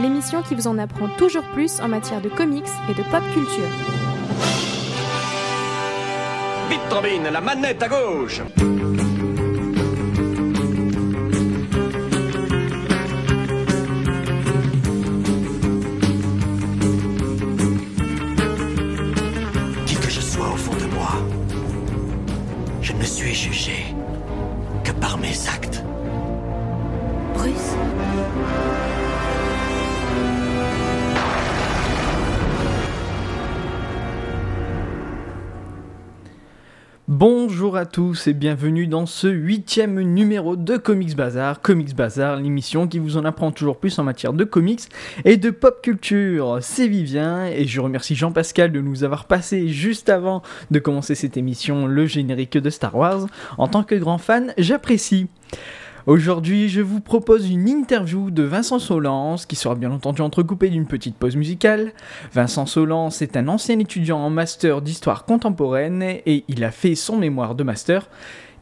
L'émission qui vous en apprend toujours plus en matière de comics et de pop culture. Vite, Robin, la manette à gauche Qui que je sois au fond de moi, je ne suis jugé que par mes actes. Bruce Bonjour à tous et bienvenue dans ce huitième numéro de Comics Bazar. Comics Bazar, l'émission qui vous en apprend toujours plus en matière de comics et de pop culture. C'est Vivien et je remercie Jean-Pascal de nous avoir passé juste avant de commencer cette émission le générique de Star Wars. En tant que grand fan, j'apprécie. Aujourd'hui, je vous propose une interview de Vincent Solence, qui sera bien entendu entrecoupée d'une petite pause musicale. Vincent Solence est un ancien étudiant en master d'histoire contemporaine et il a fait son mémoire de master.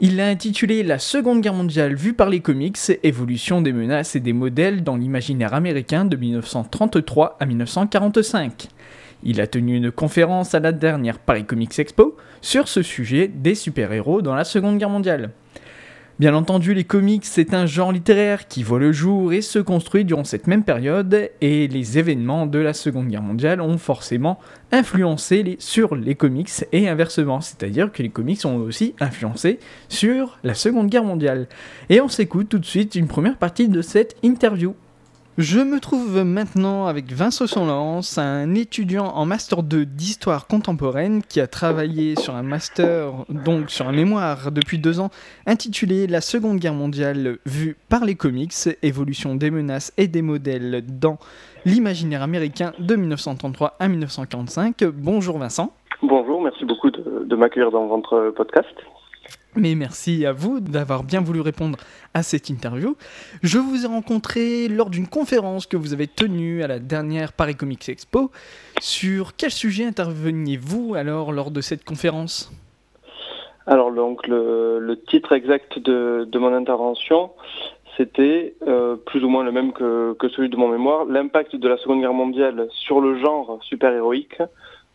Il l'a intitulé La Seconde Guerre mondiale vue par les comics, évolution des menaces et des modèles dans l'imaginaire américain de 1933 à 1945. Il a tenu une conférence à la dernière Paris Comics Expo sur ce sujet des super-héros dans la Seconde Guerre mondiale. Bien entendu, les comics, c'est un genre littéraire qui voit le jour et se construit durant cette même période, et les événements de la Seconde Guerre mondiale ont forcément influencé sur les comics et inversement, c'est-à-dire que les comics ont aussi influencé sur la Seconde Guerre mondiale. Et on s'écoute tout de suite une première partie de cette interview. Je me trouve maintenant avec Vincent Solence, un étudiant en master 2 d'histoire contemporaine qui a travaillé sur un master, donc sur un mémoire depuis deux ans, intitulé La Seconde Guerre mondiale vue par les comics, évolution des menaces et des modèles dans l'imaginaire américain de 1933 à 1945. Bonjour Vincent. Bonjour, merci beaucoup de m'accueillir dans votre podcast. Mais merci à vous d'avoir bien voulu répondre à cette interview. Je vous ai rencontré lors d'une conférence que vous avez tenue à la dernière Paris Comics Expo. Sur quel sujet interveniez-vous alors lors de cette conférence? Alors donc le, titre exact de, mon intervention, c'était euh, plus ou moins le même que celui de mon mémoire, l'impact de la Seconde Guerre mondiale sur le genre super-héroïque,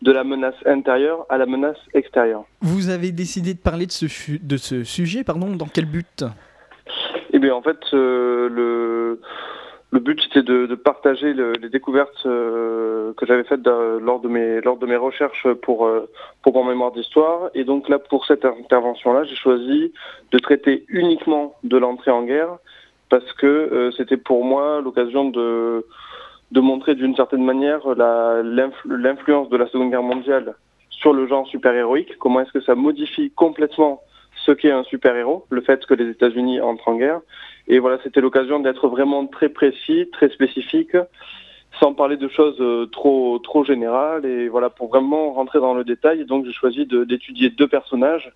de la menace intérieure à la menace extérieure. Vous avez décidé de parler de ce, de ce sujet, pardon, dans quel but? Eh bien en fait, euh, le, le but c'était de, de partager le- les découvertes euh, que j'avais faites lors, de mes, lors de mes recherches pour, euh, pour mon mémoire d'histoire. Et donc là, pour cette intervention-là, j'ai choisi de traiter uniquement de l'entrée en guerre parce que c'était pour moi l'occasion de, de montrer d'une certaine manière l'influence de la Seconde Guerre mondiale sur le genre super-héroïque, comment est-ce que ça modifie complètement ce qu'est un super-héros, le fait que les États-Unis entrent en guerre. Et voilà, c'était l'occasion d'être vraiment très précis, très spécifique, sans parler de choses euh, trop générales. Et voilà, pour vraiment rentrer dans le détail, donc j'ai choisi d'étudier deux personnages,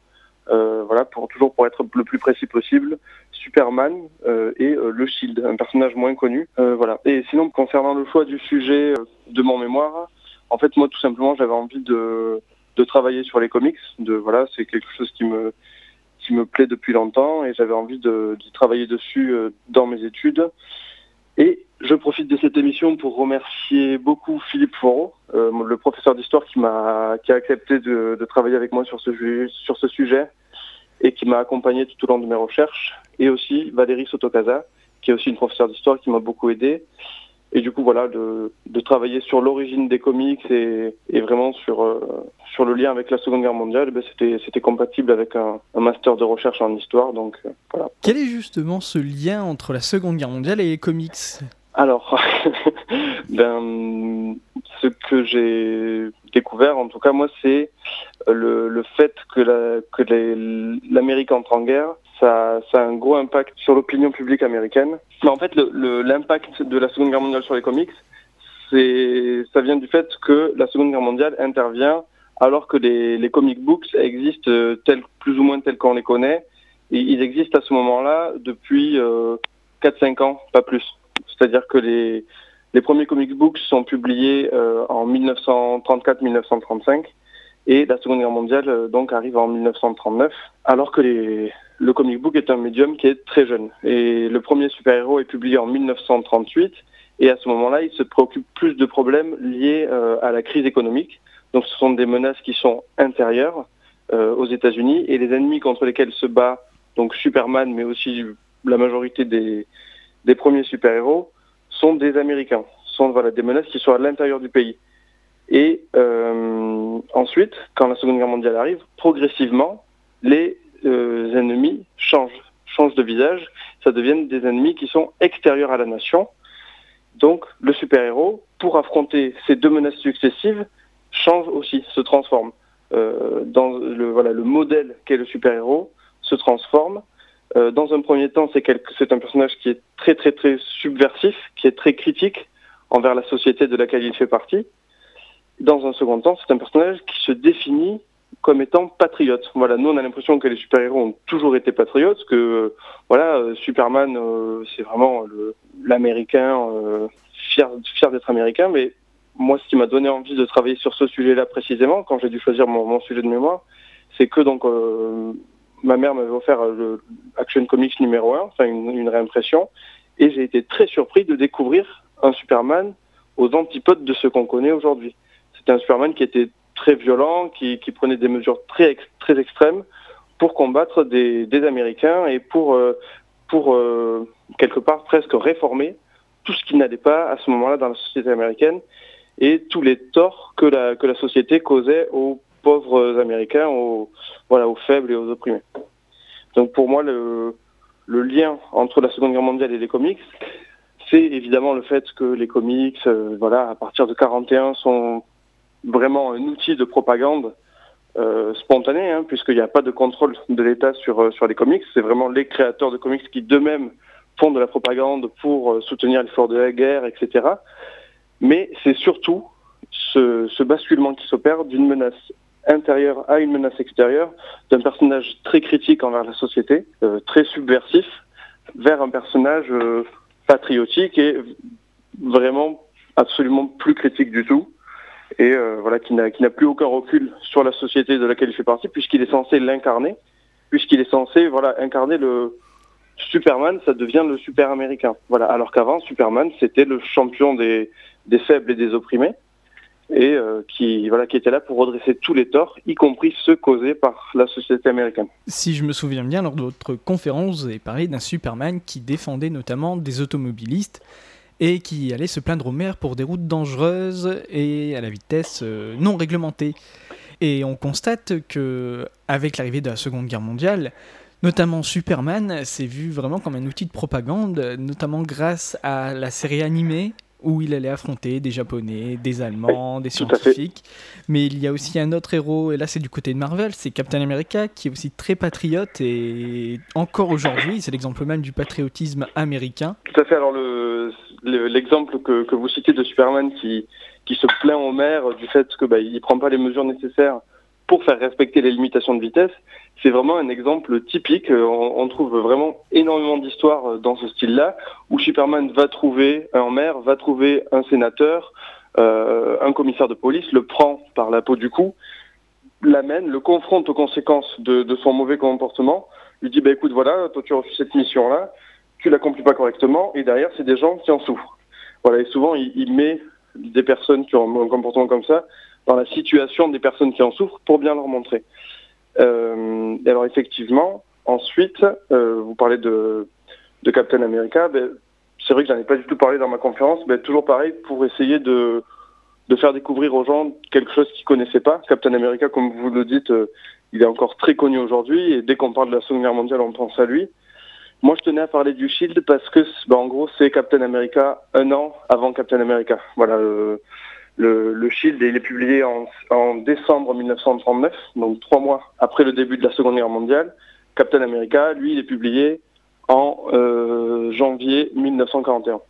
euh, voilà, pour toujours pour être le plus précis possible, Superman euh, et euh, le Shield, un personnage moins connu. Voilà. Et sinon, concernant le choix du sujet de mon mémoire, en fait, moi, tout simplement, j'avais envie de de travailler sur les comics. De voilà, c'est quelque chose qui me qui me plaît depuis longtemps et j'avais envie de, d'y travailler dessus dans mes études. Et je profite de cette émission pour remercier beaucoup Philippe Foreau, euh, le professeur d'histoire qui a accepté de, travailler avec moi sur ce sur ce sujet et qui m'a accompagné tout au long de mes recherches, et aussi Valérie Sotokasa, qui est aussi une professeure d'histoire qui m'a beaucoup aidé. Et du coup, voilà, de, de travailler sur l'origine des comics et, et vraiment sur, euh, sur le lien avec la Seconde Guerre mondiale, ben, c'était, c'était compatible avec un, un master de recherche en histoire. Donc euh, voilà. Quel est justement ce lien entre la Seconde Guerre mondiale et les comics? Alors, ben, ce que j'ai découvert, en tout cas moi, c'est le, le fait que la- que l'Amérique entre en guerre. Ça, a un gros impact sur l'opinion publique américaine. Mais en fait, l'impact de la Seconde Guerre mondiale sur les comics, ça vient du fait que la Seconde Guerre mondiale intervient alors que les, comic books existent euh, plus ou moins tels qu'on les connaît. Et ils existent à ce moment-là depuis euh, 4-5 ans, pas plus. C'est-à-dire que les, les premiers comic books sont publiés euh, en 1934-1935 et la Seconde Guerre mondiale euh, donc arrive en 1939, alors que le comic book est un médium qui est très jeune. Et le premier super-héros est publié en 1938 Et à ce moment-là, il se préoccupe plus de problèmes liés à la crise économique. Donc ce sont des menaces qui sont intérieures aux États-Unis et les ennemis contre lesquels se bat donc Superman, mais aussi la majorité des, premiers super-héros, sont des Américains, sont voilà, des menaces qui sont à l'intérieur du pays. Et euh, ensuite, quand la Seconde Guerre mondiale arrive, progressivement, les euh, ennemis changent, changent de visage, ça devient des ennemis qui sont extérieurs à la nation. Donc le super-héros, pour affronter ces deux menaces successives, change aussi, se transforme. Euh, le, modèle qu'est le super-héros se transforme. Dans un premier temps, c'est un personnage qui est très très très subversif, qui est très critique envers la société de laquelle il fait partie. Dans un second temps, c'est un personnage qui se définit comme étant patriote. Voilà, nous on a l'impression que les super-héros ont toujours été patriotes, que euh, voilà, euh, Superman c'est vraiment l'américain fier, fier d'être américain, mais moi ce qui m'a donné envie de travailler sur ce sujet-là précisément, quand j'ai dû choisir mon, mon, sujet de mémoire, c'est que donc ma mère m'avait offert le Action Comics numéro 1, enfin une, réimpression, et j'ai été très surpris de découvrir un Superman aux antipodes de ce qu'on connaît aujourd'hui. Un Superman qui était très violent, qui, prenait des mesures très, très extrêmes pour combattre des, Américains et pour, euh, pour euh, quelque part presque réformer tout ce qui n'allait pas à ce moment-là dans la société américaine et tous les torts que la, que la société causait aux pauvres Américains, aux, voilà, aux faibles et aux opprimés. Donc pour moi, le, le lien entre la Seconde Guerre mondiale et les comics, c'est évidemment le fait que les comics, euh, voilà, à partir de 41, sont vraiment un outil de propagande euh, spontané, hein, puisqu'il n'y a pas de contrôle de l'État sur, euh, sur les comics. C'est vraiment les créateurs de comics qui d'eux-mêmes font de la propagande pour soutenir l'effort de la guerre, etc. Mais c'est surtout ce, ce basculement qui s'opère d'une menace intérieure à une menace extérieure, d'un personnage très critique envers la société, euh, très subversif, vers un personnage euh, patriotique et vraiment absolument plus critique du tout, et euh, voilà qui n'a plus aucun recul sur la société de laquelle il fait partie, puisqu'il est censé l'incarner, puisqu'il est censé voilà incarner le Superman, ça devient le super américain. Voilà, alors qu'avant Superman c'était le champion des des faibles et des opprimés et euh, qui, voilà, qui était là pour redresser tous les torts, y compris ceux causés par la société américaine. Si je me souviens bien, lors de votre conférence, vous avez parlé d'un Superman qui défendait notamment des automobilistes et qui allait se plaindre au maire pour des routes dangereuses et à la vitesse euh, non réglementée. Et on constate que, avec l'arrivée de la Seconde Guerre mondiale, Notamment Superman s'est vu vraiment comme un outil de propagande, notamment grâce à la série animée où il allait affronter des Japonais, des Allemands, des scientifiques. Mais il y a aussi un autre héros, et là c'est du côté de Marvel, c'est Captain America, qui est aussi très patriote, et encore aujourd'hui, c'est l'exemple même du patriotisme américain. Tout à fait, alors l'exemple que, que, vous citez de Superman qui, qui se plaint au maire du fait qu'il bah, ne prend pas les mesures nécessaires pour faire respecter les limitations de vitesse, c'est vraiment un exemple typique. On, trouve vraiment énormément d'histoires euh, dans ce style-là, où Superman va trouver un maire, va trouver un sénateur, euh, un commissaire de police, le prend par la peau du cou, l'amène, le confronte aux conséquences de, son mauvais comportement, lui dit bah écoute voilà, toi tu as reçu cette mission-là, tu l'accomplis pas correctement, et derrière c'est des gens qui en souffrent. Voilà, et souvent il, met des personnes qui ont un comportement comme ça dans la situation des personnes qui en souffrent pour bien leur montrer. Euh, alors effectivement, ensuite, euh, vous parlez de, Captain America. Ben, c'est vrai que j'en ai pas du tout parlé dans ma conférence, mais toujours pareil pour essayer de, de faire découvrir aux gens quelque chose qu'ils connaissaient pas. Captain America, comme vous le dites, euh, il est encore très connu aujourd'hui et dès qu'on parle de la Seconde Guerre mondiale, on pense à lui. Moi, je tenais à parler du Shield parce que, ben, en gros, c'est Captain America un an avant Captain America. Voilà. Le, Shield, il est publié en, décembre 1939, donc trois mois après le début de la Seconde Guerre mondiale. Captain America, lui, il est publié en euh, janvier 1941.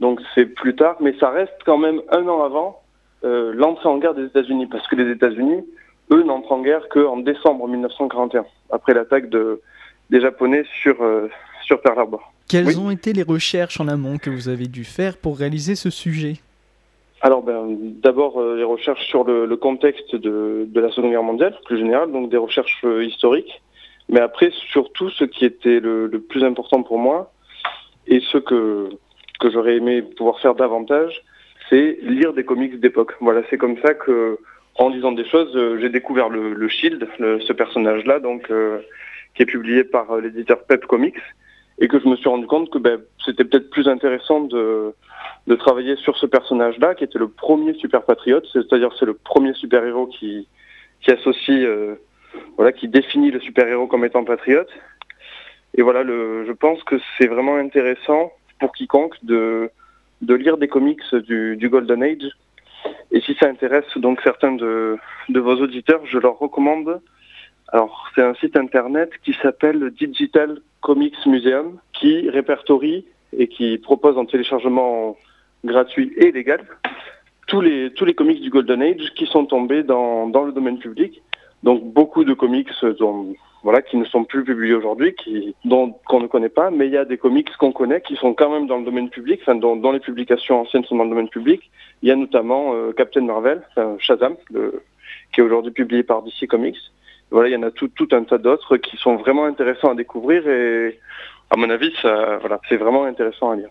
Donc c'est plus tard, mais ça reste quand même un an avant euh, l'entrée en guerre des États-Unis, parce que les États-Unis, eux, n'entrent en guerre qu'en décembre 1941, après l'attaque de, des Japonais sur, euh, sur Pearl Harbor. Quelles ont été les recherches en amont que vous avez dû faire pour réaliser ce sujet? Alors, ben, d'abord euh, les recherches sur le, le contexte de, de, la Seconde Guerre mondiale, plus général, donc des recherches euh, historiques. Mais après, surtout, ce qui était le, le, plus important pour moi, et ce que que j'aurais aimé pouvoir faire davantage, c'est lire des comics d'époque. Voilà, c'est comme ça que, en lisant des choses, euh, j'ai découvert le, le Shield, ce personnage-là, donc qui est publié par l'éditeur Pep Comics, et que je me suis rendu compte que ben, c'était peut-être plus intéressant de, de travailler sur ce personnage-là, qui était le premier super patriote, c'est-à-dire c'est le premier super-héros qui, qui associe, euh, voilà, qui définit le super-héros comme étant patriote. Et voilà, je pense que c'est vraiment intéressant pour quiconque de, de lire des comics du, du Golden Age. Et si ça intéresse donc certains de, de vos auditeurs, je leur recommande. Alors, c'est un site internet qui s'appelle Digital Comics Museum, qui répertorie et qui propose en téléchargement gratuit et légal tous les, tous les comics du Golden Age qui sont tombés dans, le domaine public. Donc, beaucoup de comics dont, voilà, qui ne sont plus publiés aujourd'hui, dont qu'on ne connaît pas, mais il y a des comics qu'on connaît qui sont quand même dans le domaine public, enfin, dont, les publications anciennes sont dans le domaine public. Il y a notamment euh, Captain Marvel, Shazam, qui est aujourd'hui publié par DC Comics. Voilà, il y en a tout, un tas d'autres qui sont vraiment intéressants à découvrir et, à mon avis, voilà, c'est vraiment intéressant à lire.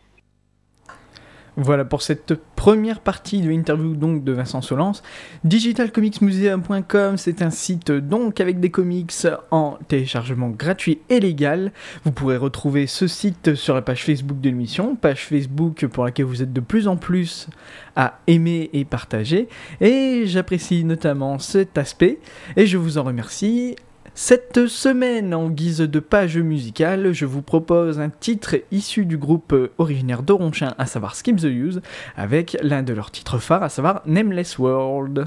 Voilà pour cette première partie de l'interview de Vincent Solence. Digitalcomicsmuseum.com, c'est un site donc avec des comics en téléchargement gratuit et légal. Vous pourrez retrouver ce site sur la page Facebook de l'émission, page Facebook pour laquelle vous êtes de plus en plus à aimer et partager. Et j'apprécie notamment cet aspect et je vous en remercie. Cette semaine, en guise de page musicale, je vous propose un titre issu du groupe originaire d'Oronchin, à savoir Skip the Use, avec l'un de leurs titres phares, à savoir Nameless World.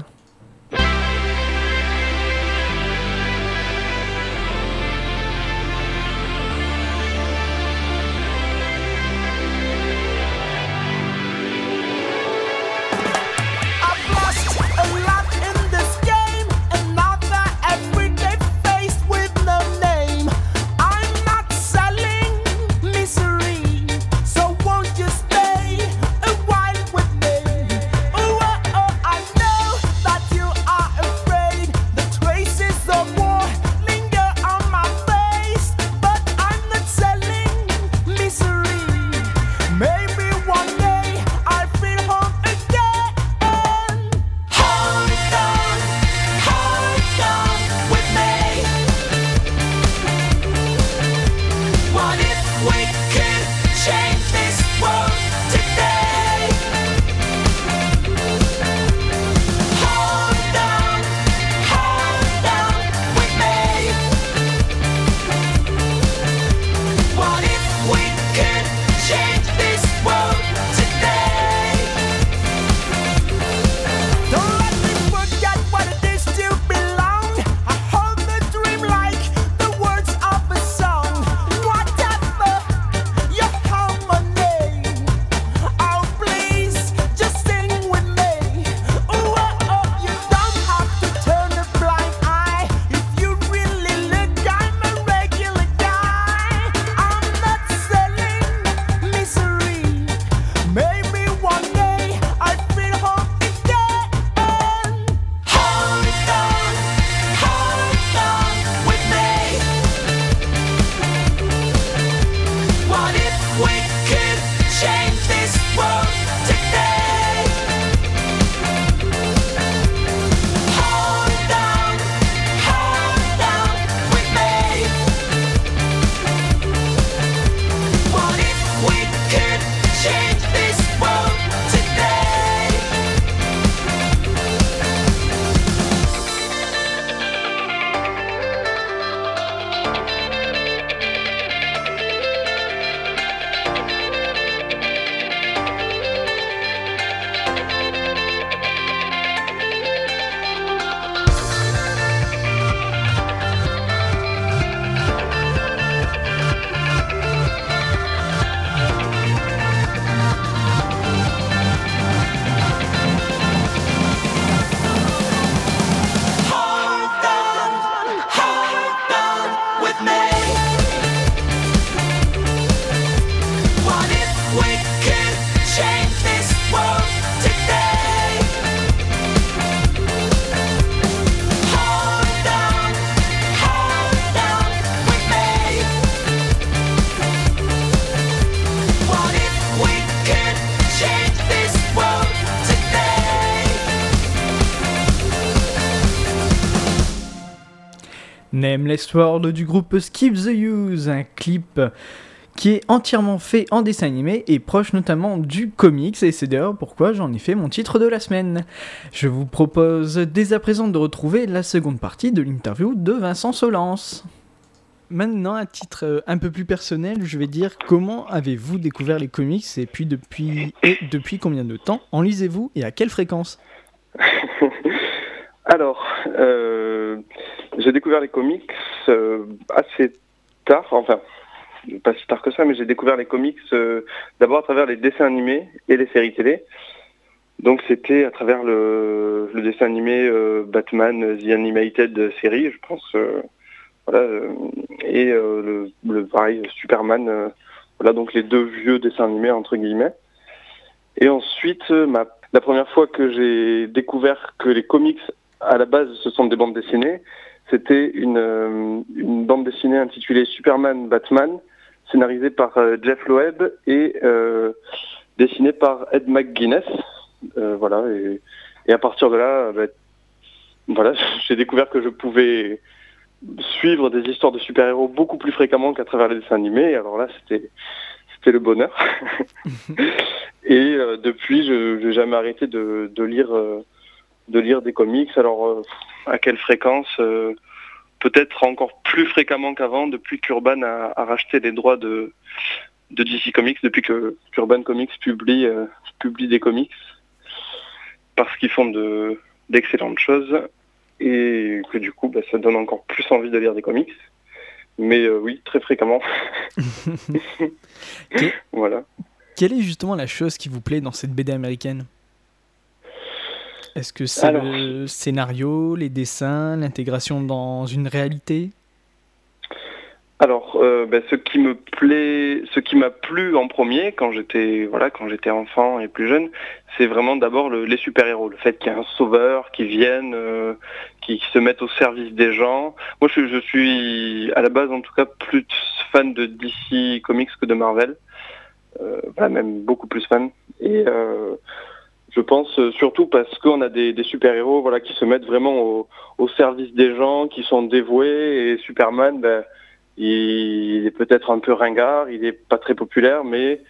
Nameless World du groupe Skip the Use, un clip qui est entièrement fait en dessin animé et proche notamment du comics et c'est d'ailleurs pourquoi j'en ai fait mon titre de la semaine. Je vous propose dès à présent de retrouver la seconde partie de l'interview de Vincent Solence. Maintenant, à titre euh, un peu plus personnel, je vais dire comment avez-vous découvert les comics et puis depuis et depuis combien de temps en lisez-vous et à quelle fréquence? Alors, euh, j'ai découvert les comics euh, assez tard, enfin, pas si tard que ça, mais j'ai découvert les comics euh, d'abord à travers les dessins animés et les séries télé. Donc c'était à travers le, dessin animé euh, Batman The Animated série, je pense. voilà, et le, pareil Superman. voilà donc les deux vieux dessins animés entre guillemets. Et ensuite, la première fois que j'ai découvert que les comics à la base ce sont des bandes dessinées, c'était une, euh, une bande dessinée intitulée Superman Batman, scénarisée par euh, Jeff Loeb et euh, dessinée par Ed McGuinness. Voilà, et, et à partir de là, bah, voilà, j'ai découvert que je pouvais suivre des histoires de super-héros beaucoup plus fréquemment qu'à travers les dessins animés. Et alors là, c'était c'était le bonheur. et euh, depuis, je n'ai jamais arrêté de, de lire euh, de lire des comics. Alors euh, à quelle fréquence euh, Peut-être encore plus fréquemment qu'avant, depuis qu'Urban a, a racheté les droits de de DC Comics, depuis que Urban Comics publie euh, publie des comics, parce qu'ils font de d'excellentes choses et que du coup, bah, ça donne encore plus envie de lire des comics. Mais euh, oui, très fréquemment. voilà. Quelle est justement la chose qui vous plaît dans cette BD américaine? Est-ce que c'est Alors- le scénario, les dessins, l'intégration dans une réalité? Alors, euh, ben, ce qui me plaît, ce qui m'a plu en premier quand j'étais voilà quand j'étais enfant et plus jeune, c'est vraiment d'abord le- les super-héros, le fait qu'il y ait un sauveur qui vienne, euh, qui, qui se mette au service des gens. Moi, je, je suis à la base en tout cas plus fan de DC Comics que de Marvel, euh, voilà, même beaucoup plus fan. Et je pense euh, surtout parce qu'on a des, des super-héros voilà qui se mettent vraiment au, au service des gens, qui sont dévoués. Et Superman, ben il est peut-être un peu ringard, il est pas très populaire, mais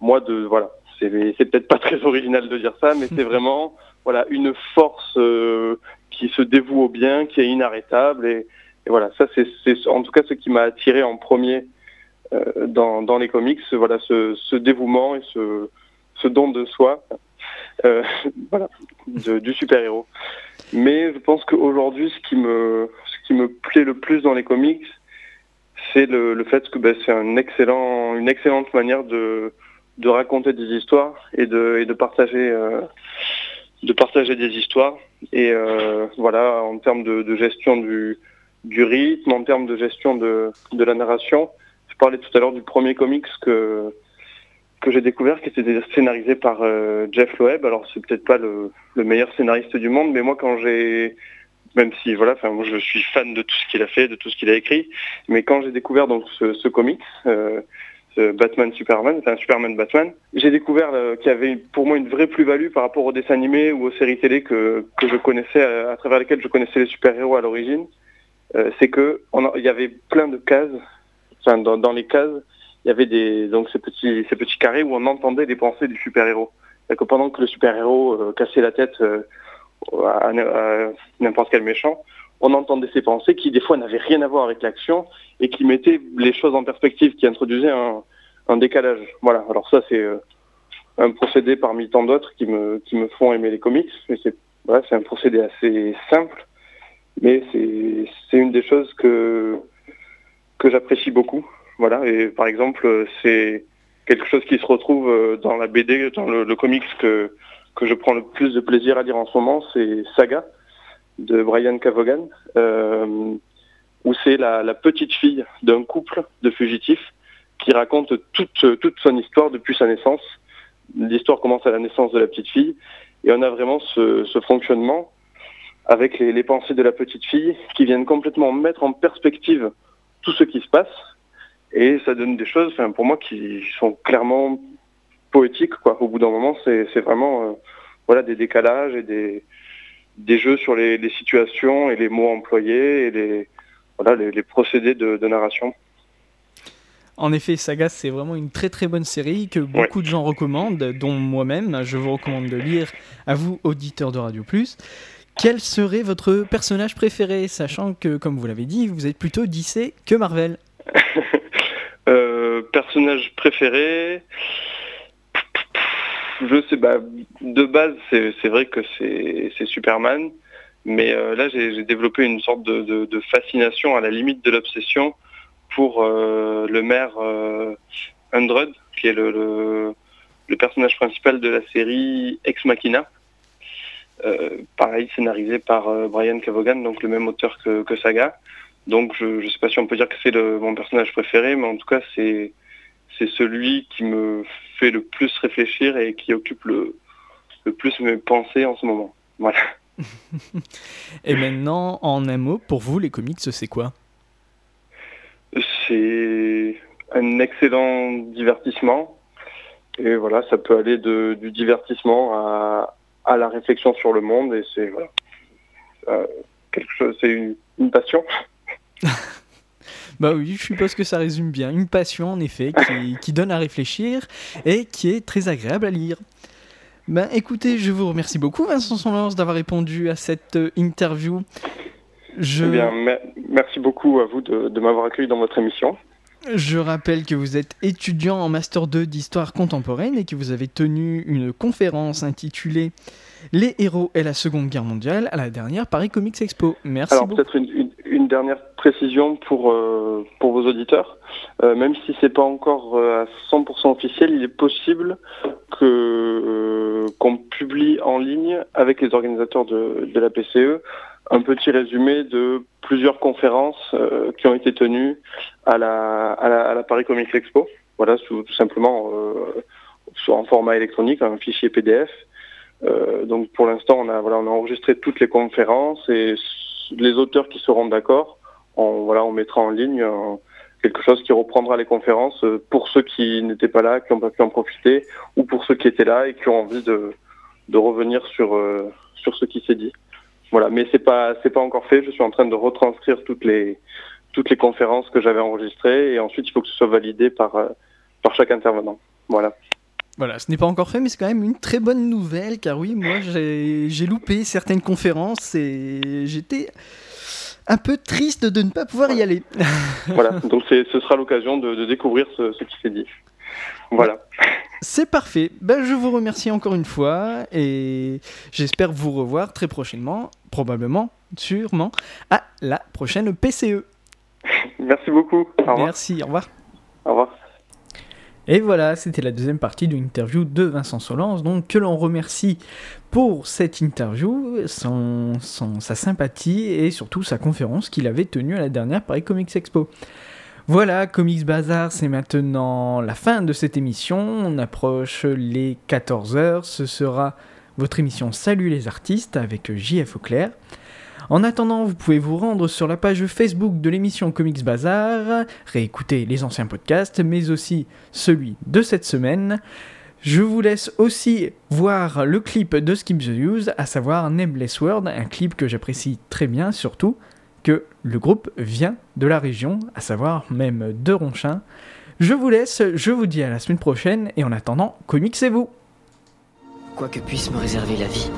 moi de voilà, c'est peut-être pas très original de dire ça, mais c'est vraiment voilà une force euh, qui se dévoue au bien, qui est inarrêtable et, et voilà, ça c'est c'est en tout cas ce qui m'a attiré en premier euh, dans dans les comics, voilà ce, ce dévouement et ce ce don de soi, euh, voilà, du super héros. Mais je pense qu'aujourd'hui, ce qui me ce qui me plaît le plus dans les comics, c'est le, fait que ben, c'est une excellente manière de, raconter des histoires et de, euh, partager des histoires. Et euh, voilà, en termes de, gestion du, du rythme, en termes de gestion de, de la narration. Je parlais tout à l'heure du premier comics que que j'ai découvert, qui était scénarisé par euh, Jeff Loeb. Alors c'est peut-être pas le, le meilleur scénariste du monde, mais moi quand j'ai même si voilà, enfin moi je suis fan de tout ce qu'il a fait, de tout ce qu'il a écrit, mais quand j'ai découvert donc ce, ce comics, euh, ce Batman Superman, enfin Superman Batman, j'ai découvert euh, qu'il y avait pour moi une vraie plus-value par rapport aux dessins animés ou aux séries télé que, que je connaissais, à, travers lesquelles je connaissais les super-héros à l'origine. Euh, c'est que il y avait plein de cases, enfin dans les cases, il y avait des donc ces petits ces petits carrés où on entendait les pensées du super-héros. Que pendant que le super-héros euh, cassait la tête euh, à, n'importe quel méchant, on entendait ses pensées qui des fois n'avaient rien à voir avec l'action et qui mettaient les choses en perspective, qui introduisaient un, décalage. Voilà. Alors ça c'est euh, un procédé parmi tant d'autres qui me qui me font aimer les comics. Mais c'est un procédé assez simple, mais c'est c'est une des choses que que j'apprécie beaucoup. Voilà. Et par exemple, euh, c'est quelque chose qui se retrouve euh, dans la BD, dans le, comics que que je prends le plus de plaisir à lire en ce moment, c'est Saga de Brian Cavogan, euh, où c'est la, petite fille d'un couple de fugitifs qui raconte toute, toute son histoire depuis sa naissance. L'histoire commence à la naissance de la petite fille, et on a vraiment ce, fonctionnement avec les pensées de la petite fille qui viennent complètement mettre en perspective tout ce qui se passe, et ça donne des choses, enfin, pour moi, qui sont clairement poétiques. Quoi. Au bout d'un moment, c'est vraiment euh, voilà, des décalages et des, des jeux sur les, les situations et les mots employés et les voilà les, les procédés de, de narration. En effet, Saga, c'est vraiment une très très bonne série que beaucoup de gens recommandent, dont moi-même. Je vous recommande de lire à vous, auditeurs de Radio Plus. Quel serait votre personnage préféré, sachant que, comme vous l'avez dit, vous êtes plutôt DC que Marvel? Euh, personnage préféré Je sais, bah, de base, c'est vrai que c'est Superman, mais euh, là, j'ai développé une sorte de, fascination à la limite de l'obsession pour euh, le maire euh, Undred, qui est le, personnage principal de la série Ex Machina. Pareil, scénarisé par Brian Cavogan, donc le même auteur que Saga. Donc je ne sais pas si on peut dire que c'est mon personnage préféré, mais en tout cas c'est c'est celui qui me fait le plus réfléchir et qui occupe le, le plus mes pensées en ce moment. Voilà. Et maintenant, en un mot, pour vous, les comics, c'est quoi? C'est un excellent divertissement. Et voilà, ça peut aller de, du divertissement à, à la réflexion sur le monde. Et c'est voilà, Euh, quelque chose, c'est une, une passion. Bah oui, je suppose que ça résume bien. Une passion, en effet, qui, qui donne à réfléchir et qui est très agréable à lire. Ben écoutez, je vous remercie beaucoup, Vincent Solence, d'avoir répondu à cette euh, interview. Je... Eh bien, me- merci beaucoup à vous de, de m'avoir accueilli dans votre émission. Je rappelle que vous êtes étudiant en Master 2 d'Histoire contemporaine et que vous avez tenu une conférence intitulée Les héros et la Seconde Guerre mondiale à la dernière Paris Comics Expo. Merci Alors beaucoup. peut-être une dernière précision pour, euh, pour vos auditeurs. Euh, même si c'est pas encore euh, à 100% officiel, il est possible que qu'on publie en ligne avec les organisateurs de, de la PCE un petit résumé de plusieurs conférences qui ont été tenues à la, à la, Paris Comics Expo. Voilà, tout simplement sur en format électronique, un fichier PDF. Donc pour l'instant, on a voilà, on a enregistré toutes les conférences et les auteurs qui seront d'accord, on voilà, on mettra en ligne euh, quelque chose qui reprendra les conférences euh, pour ceux qui n'étaient pas là, qui n'ont pas pu en profiter, ou pour ceux qui étaient là et qui ont envie de, revenir sur euh, sur ce qui s'est dit. Voilà, mais c'est pas c'est pas encore fait. Je suis en train de retranscrire toutes les toutes les conférences que j'avais enregistrées et ensuite il faut que ce soit validé par par chaque intervenant. Voilà. Voilà, ce n'est pas encore fait, mais c'est quand même une très bonne nouvelle, car oui, moi j'ai loupé certaines conférences et j'étais un peu triste de ne pas pouvoir y aller. voilà. Donc ce sera l'occasion de, de découvrir ce, ce qui s'est dit. Voilà. C'est parfait. Ben, je vous remercie encore une fois et j'espère vous revoir très prochainement, probablement, sûrement, à la prochaine PCE. Merci beaucoup. Au revoir. Merci, au revoir. Au revoir. Et voilà, c'était la deuxième partie d'une interview de Vincent Solence, donc que l'on remercie pour cette interview, son- sa sympathie et surtout sa conférence qu'il avait tenue à la dernière Paris Comics Expo. Voilà, Comics Bazar, c'est maintenant la fin de cette émission. On approche les 14h. Ce sera votre émission Salut les artistes avec JF Auclair. En attendant, vous pouvez vous rendre sur la page Facebook de l'émission Comics Bazar, réécouter les anciens podcasts, mais aussi celui de cette semaine. Je vous laisse aussi voir le clip de Skip the Use, à savoir Nameless World, un clip que j'apprécie très bien, surtout que le groupe vient de la région, à savoir même de Ronchin. Je vous laisse, je vous dis à la semaine prochaine, et en attendant, comics et vous Quoi que puisse me réserver la vie,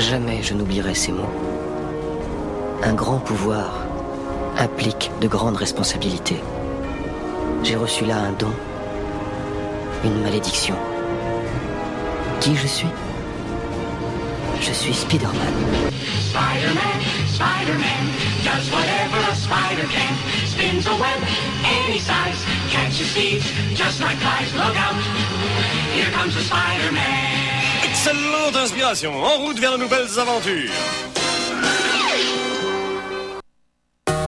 jamais je n'oublierai ces mots. Un grand pouvoir implique de grandes responsabilités. J'ai reçu là un don, une malédiction. Qui je suis? Je suis Spider-Man. Spider-Man, Spider-Man, does whatever a spider can. Spins a web any size, catches thieves just like flies. Look out, here comes the Spider-Man. Excellente inspiration, en route vers de nouvelles aventures.